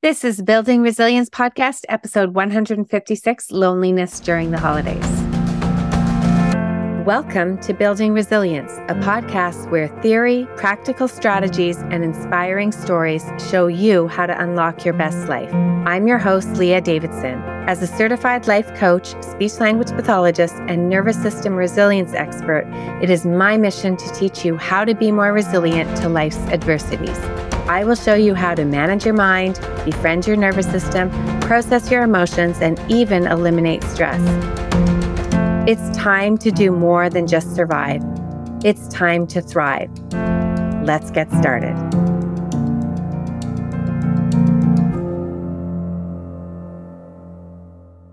This is Building Resilience Podcast, episode 156 Loneliness During the Holidays. Welcome to Building Resilience, a podcast where theory, practical strategies, and inspiring stories show you how to unlock your best life. I'm your host, Leah Davidson. As a certified life coach, speech language pathologist, and nervous system resilience expert, it is my mission to teach you how to be more resilient to life's adversities. I will show you how to manage your mind, befriend your nervous system, process your emotions, and even eliminate stress. It's time to do more than just survive. It's time to thrive. Let's get started.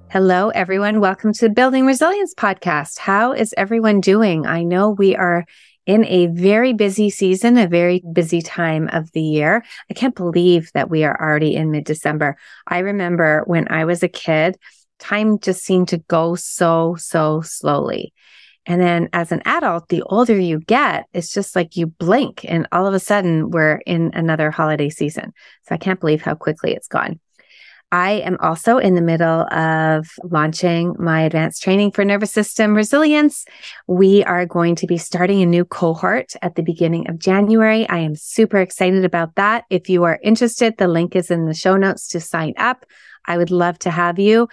Hello, everyone. Welcome to the Building Resilience Podcast. How is everyone doing? I know we are in a very busy season, a very busy time of the year. I can't believe that we are already in mid December. I remember when I was a kid, time just seemed to go so, so slowly. And then as an adult, the older you get, it's just like you blink and all of a sudden we're in another holiday season. So I can't believe how quickly it's gone. I am also in the middle of launching my advanced training for nervous system resilience. We are going to be starting a new cohort at the beginning of January. I am super excited about that. If you are interested, the link is in the show notes to sign up. I would love to have you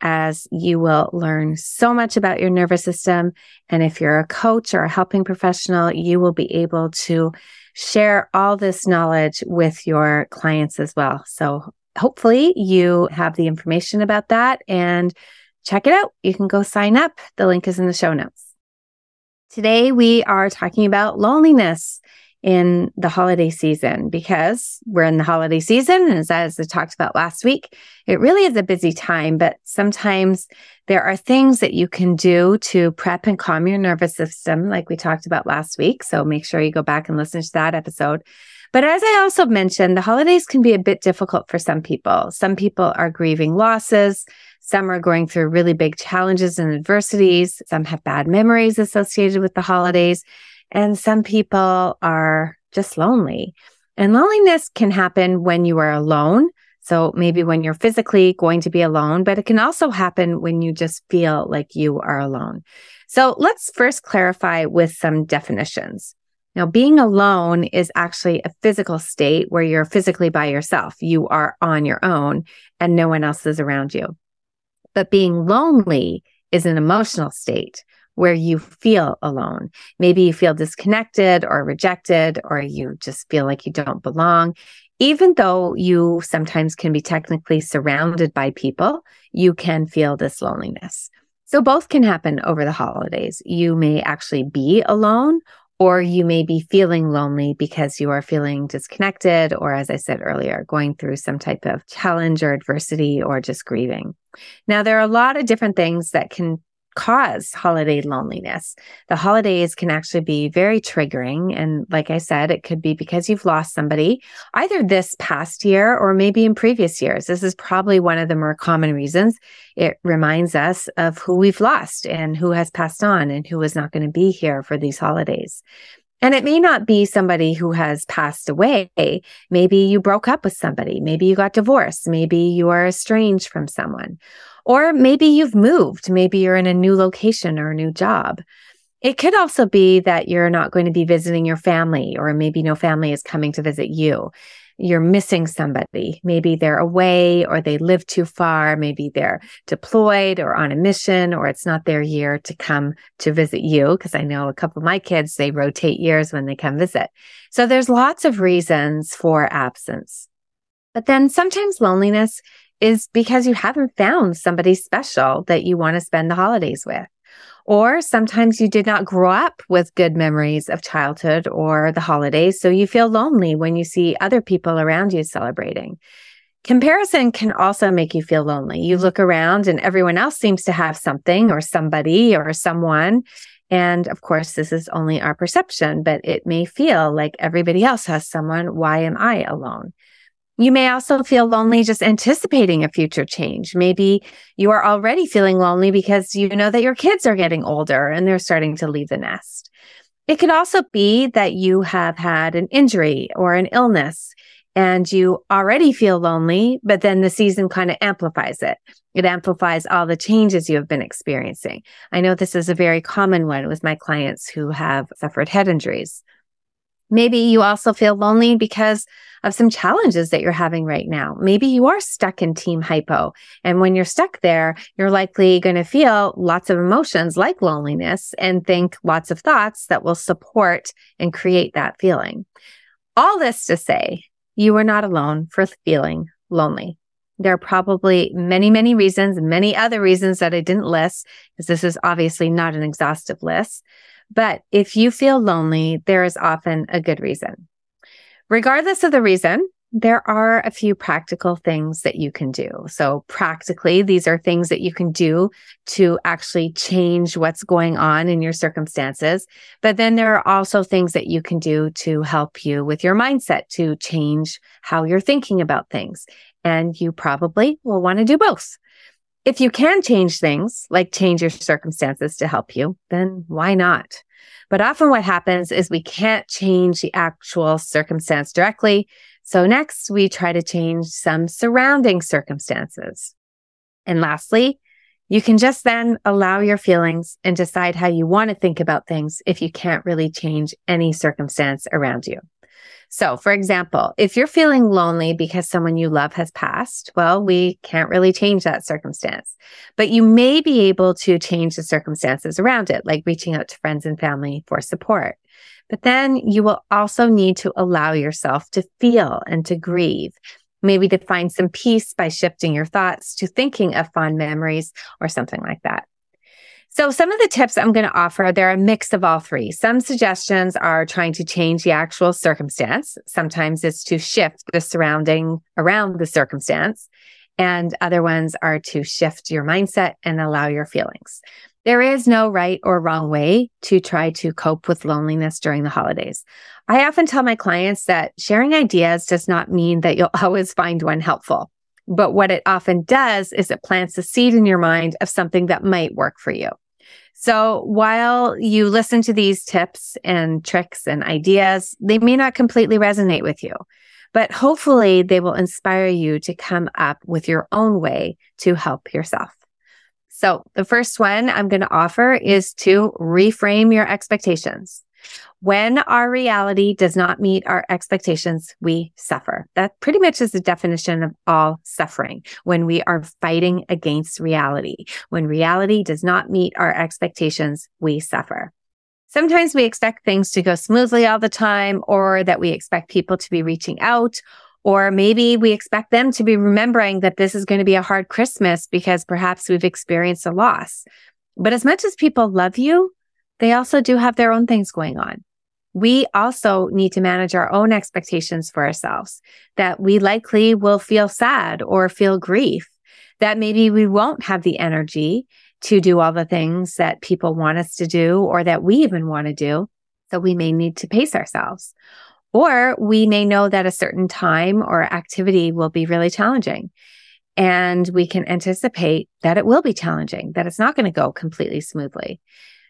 as you will learn so much about your nervous system. And if you're a coach or a helping professional, you will be able to share all this knowledge with your clients as well. So hopefully you have the information about that and check it out. You can go sign up. The link is in the show notes. Today we are talking about loneliness in the holiday season because we're in the holiday season. And as, I talked about last week, it really is a busy time, but sometimes there are things that you can do to prep and calm your nervous system, like we talked about last week. So make sure you go back and listen to that episode. But as I also mentioned, the holidays can be a bit difficult for some people. Some people are grieving losses. Some are going through really big challenges and adversities. Some have bad memories associated with the holidays. And some people are just lonely. And loneliness can happen when you are alone. So maybe when you're physically going to be alone, but it can also happen when you just feel like you are alone. So let's first clarify with some definitions. Now, being alone is actually a physical state where you're physically by yourself. You are on your own and no one else is around you. But being lonely is an emotional state where you feel alone. Maybe you feel disconnected or rejected, or you just feel like you don't belong. Even though you sometimes can be technically surrounded by people, you can feel this loneliness. So both can happen over the holidays. You may actually be alone or you may be feeling lonely because you are feeling disconnected, or as I said earlier, going through some type of challenge or adversity or just grieving. Now, there are a lot of different things that can cause holiday loneliness. The holidays can actually be very triggering. And like I said, it could be because you've lost somebody either this past year or maybe in previous years. This is probably one of the more common reasons. It reminds us of who we've lost and who has passed on and who is not going to be here for these holidays. And it may not be somebody who has passed away. Maybe you broke up with somebody. Maybe you got divorced. Maybe you are estranged from someone or maybe you've moved. Maybe you're in a new location or a new job. It could also be that you're not going to be visiting your family, or maybe no family is coming to visit you. You're missing somebody. Maybe they're away or they live too far. Maybe they're deployed or on a mission, or it's not their year to come to visit you. Cause I know a couple of my kids, they rotate years when they come visit. So there's lots of reasons for absence. But then sometimes loneliness is because you haven't found somebody special that you want to spend the holidays with. Or sometimes you did not grow up with good memories of childhood or the holidays, so you feel lonely when you see other people around you celebrating. Comparison can also make you feel lonely. You look around and everyone else seems to have something or somebody or someone. And of course, this is only our perception, but it may feel like everybody else has someone. Why am I alone? You may also feel lonely just anticipating a future change. Maybe you are already feeling lonely because you know that your kids are getting older and they're starting to leave the nest. It could also be that you have had an injury or an illness and you already feel lonely, but then the season kind of amplifies it. It amplifies all the changes you have been experiencing. I know this is a very common one with my clients who have suffered head injuries. Maybe you also feel lonely because of some challenges that you're having right now. Maybe you are stuck in team hypo. And when you're stuck there, you're likely going to feel lots of emotions like loneliness and think lots of thoughts that will support and create that feeling. All this to say, you are not alone for feeling lonely. There are probably many, many reasons, many other reasons that I didn't list, because this is obviously not an exhaustive list. But if you feel lonely, there is often a good reason. Regardless of the reason, there are a few practical things that you can do. So practically, these are things that you can do to actually change what's going on in your circumstances. But then there are also things that you can do to help you with your mindset to change how you're thinking about things. And you probably will want to do both. If you can change things, like change your circumstances to help you, then why not? But often what happens is we can't change the actual circumstance directly. So next we try to change some surrounding circumstances. And lastly, you can just then allow your feelings and decide how you want to think about things if you can't really change any circumstance around you. So, for example, if you're feeling lonely because someone you love has passed, well, we can't really change that circumstance, but you may be able to change the circumstances around it, like reaching out to friends and family for support. But then you will also need to allow yourself to feel and to grieve. Maybe to find some peace by shifting your thoughts to thinking of fond memories or something like that. So some of the tips I'm going to offer, they're a mix of all three. Some suggestions are trying to change the actual circumstance. Sometimes it's to shift the surrounding around the circumstance. And other ones are to shift your mindset and allow your feelings. There is no right or wrong way to try to cope with loneliness during the holidays. I often tell my clients that sharing ideas does not mean that you'll always find one helpful. But what it often does is it plants a seed in your mind of something that might work for you. So while you listen to these tips and tricks and ideas, they may not completely resonate with you, but hopefully they will inspire you to come up with your own way to help yourself. So the first one I'm going to offer is to reframe your expectations. When our reality does not meet our expectations, we suffer. That pretty much is the definition of all suffering when we are fighting against reality. When reality does not meet our expectations, we suffer. Sometimes we expect things to go smoothly all the time, or that we expect people to be reaching out, or maybe we expect them to be remembering that this is going to be a hard Christmas because perhaps we've experienced a loss. But as much as people love you, they also do have their own things going on. We also need to manage our own expectations for ourselves that we likely will feel sad or feel grief, that maybe we won't have the energy to do all the things that people want us to do or that we even want to do. So we may need to pace ourselves. Or we may know that a certain time or activity will be really challenging. And we can anticipate that it will be challenging, that it's not going to go completely smoothly.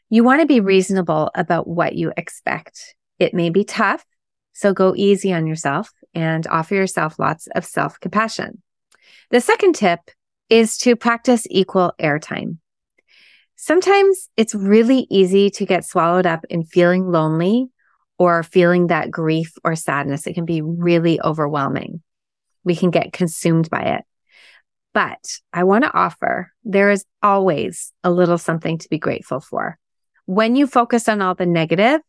You want to be reasonable about what you expect. It may be tough, so go easy on yourself and offer yourself lots of self compassion. The second tip is to practice equal airtime. Sometimes it's really easy to get swallowed up in feeling lonely or feeling that grief or sadness. It can be really overwhelming. We can get consumed by it. But I want to offer there is always a little something to be grateful for when you focus on all the negative,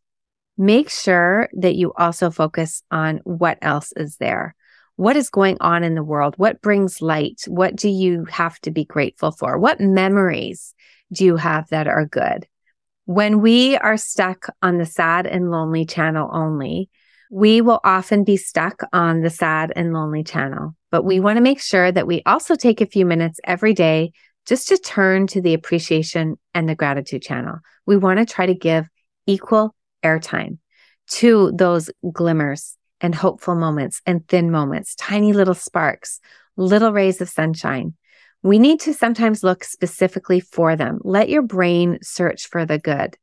make sure that you also focus on what else is there. What is going on in the world? What brings light? What do you have to be grateful for? What memories do you have that are good? When we are stuck on the sad and lonely channel only, we will often be stuck on the sad and lonely channel. But we want to make sure that we also take a few minutes every day just to turn to the appreciation and the gratitude channel. We want to try to give equal airtime to those glimmers and hopeful moments and thin moments, tiny little sparks, little rays of sunshine. We need to sometimes look specifically for them. Let your brain search for the good.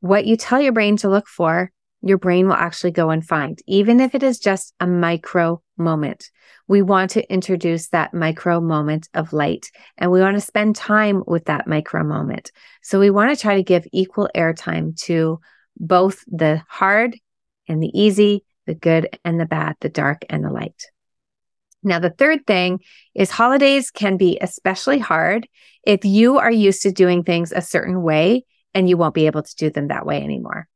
What you tell your brain to look for your brain will actually go and find, even if it is just a micro moment. We want to introduce that micro moment of light and we want to spend time with that micro moment. So we want to try to give equal airtime to both the hard and the easy, the good and the bad, the dark and the light. Now, the third thing is holidays can be especially hard if you are used to doing things a certain way and you won't be able to do them that way anymore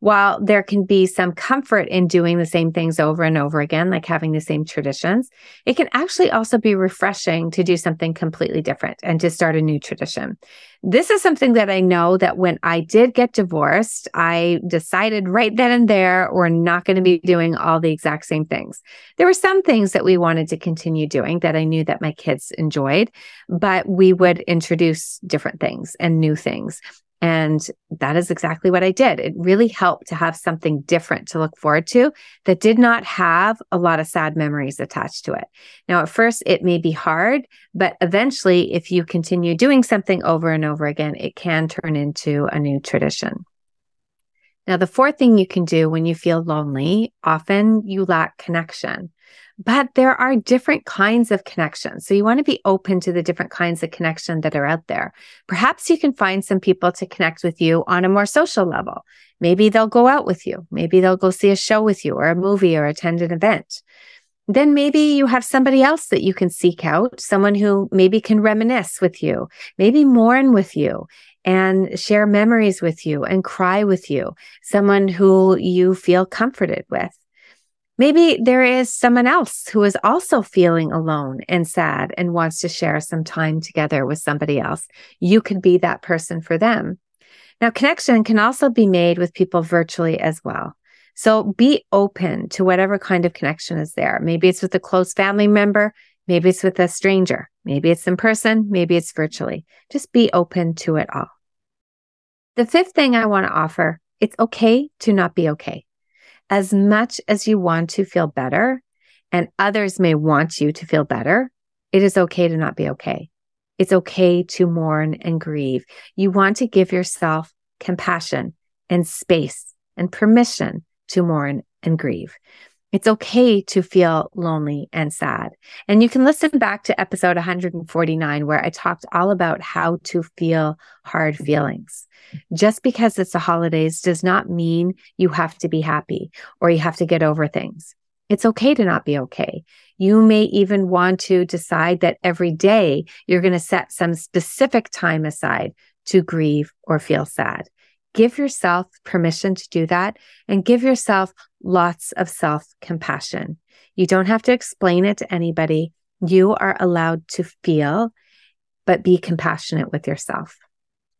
while there can be some comfort in doing the same things over and over again, like having the same traditions, it can actually also be refreshing to do something completely different and to start a new tradition. This is something that I know that when I did get divorced, I decided right then and there, we're not going to be doing all the exact same things. There were some things that we wanted to continue doing that I knew that my kids enjoyed, but we would introduce different things and new things. And that is exactly what I did. It really helped to have something different to look forward to that did not have a lot of sad memories attached to it. Now, at first, it may be hard, but eventually, if you continue doing something over and over again, it can turn into a new tradition. Now, the fourth thing you can do when you feel lonely, often you lack connection. But there are different kinds of connections. So you want to be open to the different kinds of connection that are out there. Perhaps you can find some people to connect with you on a more social level. Maybe they'll go out with you. Maybe they'll go see a show with you or a movie or attend an event. Then maybe you have somebody else that you can seek out, someone who maybe can reminisce with you, maybe mourn with you and share memories with you and cry with you, someone who you feel comforted with. Maybe there is someone else who is also feeling alone and sad and wants to share some time together with somebody else. You could be that person for them. Now, connection can also be made with people virtually as well. So be open to whatever kind of connection is there. Maybe it's with a close family member. Maybe it's with a stranger. Maybe it's in person. Maybe it's virtually. Just be open to it all. The fifth thing I want to offer, it's okay to not be okay as much as you want to feel better and others may want you to feel better, it is okay to not be okay. It's okay to mourn and grieve. You want to give yourself compassion and space and permission to mourn and grieve. It's okay to feel lonely and sad. And you can listen back to episode 149, where I talked all about how to feel hard feelings. Just because it's the holidays does not mean you have to be happy or you have to get over things. It's okay to not be okay. You may even want to decide that every day you're going to set some specific time aside to grieve or feel sad. Give yourself permission to do that and give yourself lots of self compassion. You don't have to explain it to anybody. You are allowed to feel, but be compassionate with yourself.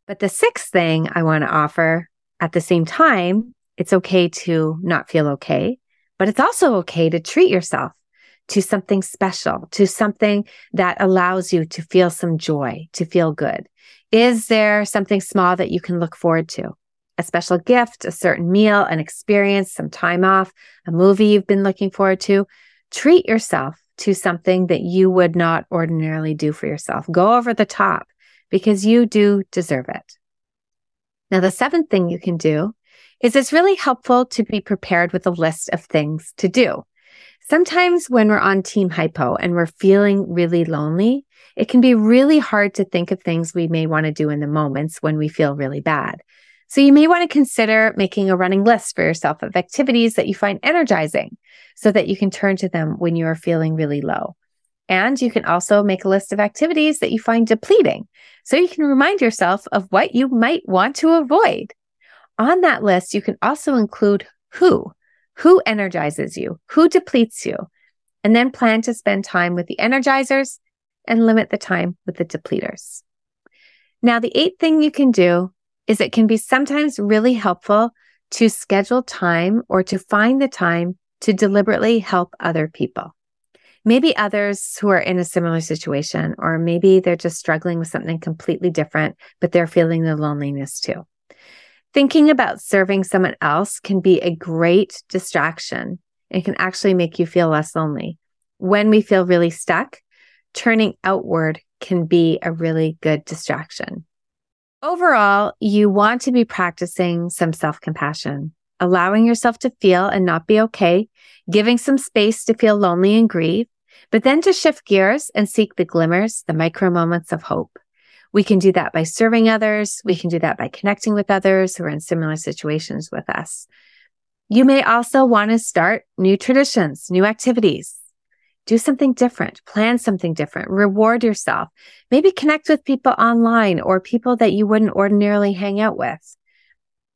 But the sixth thing I want to offer at the same time, it's okay to not feel okay, but it's also okay to treat yourself to something special, to something that allows you to feel some joy, to feel good. Is there something small that you can look forward to? A special gift, a certain meal, an experience, some time off, a movie you've been looking forward to. Treat yourself to something that you would not ordinarily do for yourself. Go over the top because you do deserve it. Now, the seventh thing you can do is it's really helpful to be prepared with a list of things to do. Sometimes when we're on team hypo and we're feeling really lonely, it can be really hard to think of things we may want to do in the moments when we feel really bad. So you may want to consider making a running list for yourself of activities that you find energizing so that you can turn to them when you are feeling really low. And you can also make a list of activities that you find depleting so you can remind yourself of what you might want to avoid. On that list, you can also include who who energizes you, who depletes you, and then plan to spend time with the energizers and limit the time with the depleters. Now, the eighth thing you can do is it can be sometimes really helpful to schedule time or to find the time to deliberately help other people. Maybe others who are in a similar situation, or maybe they're just struggling with something completely different, but they're feeling the loneliness too. Thinking about serving someone else can be a great distraction and can actually make you feel less lonely. When we feel really stuck, turning outward can be a really good distraction. Overall, you want to be practicing some self compassion. allowing yourself to feel and not be okay, giving some space to feel lonely and grieve, but then to shift gears and seek the glimmers, the micro moments of hope. We can do that by serving others. We can do that by connecting with others who are in similar situations with us. You may also want to start new traditions, new activities. Do something different, plan something different, reward yourself. Maybe connect with people online or people that you wouldn't ordinarily hang out with.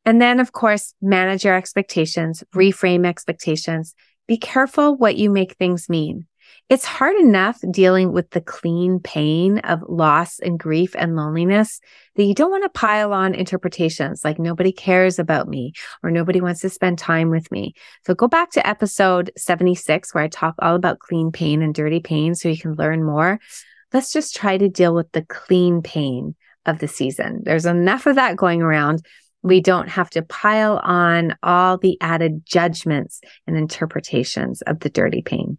And then, of course, manage your expectations, reframe expectations. Be careful what you make things mean. It's hard enough dealing with the clean pain of loss and grief and loneliness that you don't want to pile on interpretations like nobody cares about me or nobody wants to spend time with me. So go back to episode 76 where I talk all about clean pain and dirty pain so you can learn more. Let's just try to deal with the clean pain of the season. There's enough of that going around. We don't have to pile on all the added judgments and interpretations of the dirty pain.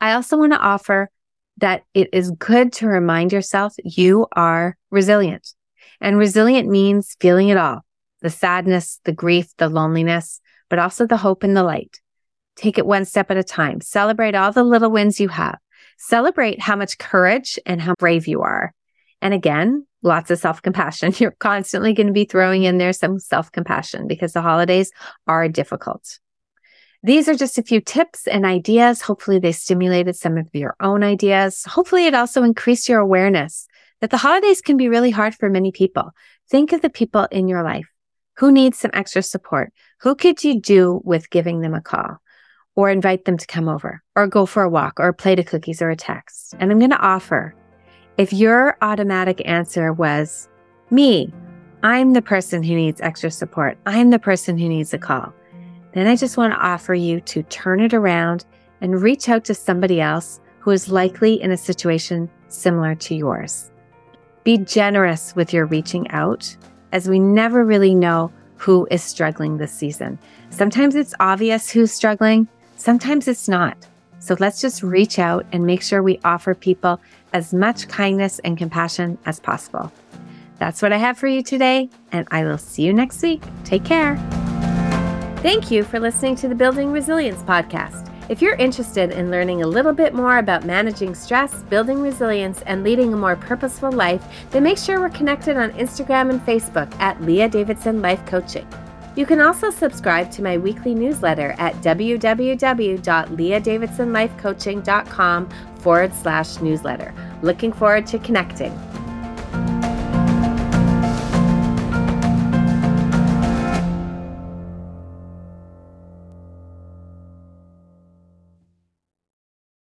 I also want to offer that it is good to remind yourself you are resilient. And resilient means feeling it all the sadness, the grief, the loneliness, but also the hope and the light. Take it one step at a time. Celebrate all the little wins you have. Celebrate how much courage and how brave you are. And again, lots of self compassion. You're constantly going to be throwing in there some self compassion because the holidays are difficult. These are just a few tips and ideas. Hopefully, they stimulated some of your own ideas. Hopefully, it also increased your awareness that the holidays can be really hard for many people. Think of the people in your life who needs some extra support. Who could you do with giving them a call or invite them to come over or go for a walk or a plate of cookies or a text? And I'm going to offer if your automatic answer was me, I'm the person who needs extra support. I'm the person who needs a call then I just want to offer you to turn it around and reach out to somebody else who is likely in a situation similar to yours. Be generous with your reaching out, as we never really know who is struggling this season. Sometimes it's obvious who's struggling, sometimes it's not. So let's just reach out and make sure we offer people as much kindness and compassion as possible. That's what I have for you today, and I will see you next week. Take care. Thank you for listening to the Building Resilience podcast. If you're interested in learning a little bit more about managing stress, building resilience, and leading a more purposeful life, then make sure we're connected on Instagram and Facebook at Leah Davidson Life Coaching. You can also subscribe to my weekly newsletter at www.leahdavidsonlifecoaching.com forward slash newsletter. Looking forward to connecting.